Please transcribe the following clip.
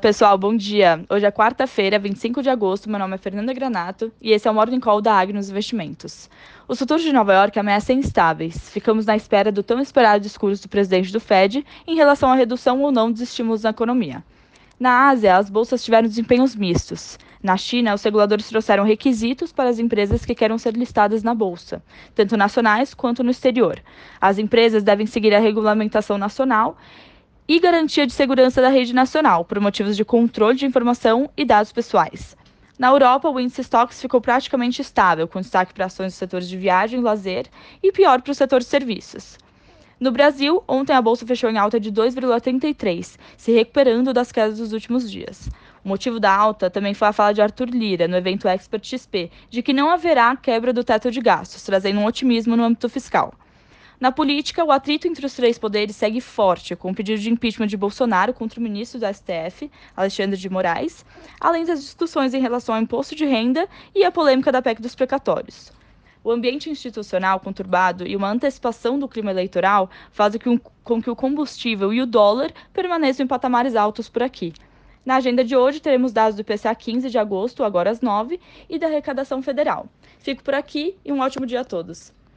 Pessoal, bom dia. Hoje é quarta-feira, 25 de agosto. Meu nome é Fernanda Granato e esse é o Morning Call da Agnos Investimentos. Os futuros de Nova York ameaçam instáveis. Ficamos na espera do tão esperado discurso do presidente do Fed em relação à redução ou não dos estímulos na economia. Na Ásia, as bolsas tiveram desempenhos mistos. Na China, os reguladores trouxeram requisitos para as empresas que queiram ser listadas na bolsa, tanto nacionais quanto no exterior. As empresas devem seguir a regulamentação nacional e garantia de segurança da rede nacional, por motivos de controle de informação e dados pessoais. Na Europa, o índice Stocks ficou praticamente estável, com destaque para ações dos setores de viagem e lazer e pior para o setor de serviços. No Brasil, ontem a bolsa fechou em alta de 2,33, se recuperando das quedas dos últimos dias. O motivo da alta também foi a fala de Arthur Lira no evento Expert XP, de que não haverá quebra do teto de gastos, trazendo um otimismo no âmbito fiscal. Na política, o atrito entre os três poderes segue forte, com o pedido de impeachment de Bolsonaro contra o ministro do STF, Alexandre de Moraes, além das discussões em relação ao imposto de renda e a polêmica da PEC dos precatórios. O ambiente institucional conturbado e uma antecipação do clima eleitoral fazem com que o combustível e o dólar permaneçam em patamares altos por aqui. Na agenda de hoje, teremos dados do IPCA 15 de agosto, agora às 9, e da arrecadação federal. Fico por aqui e um ótimo dia a todos.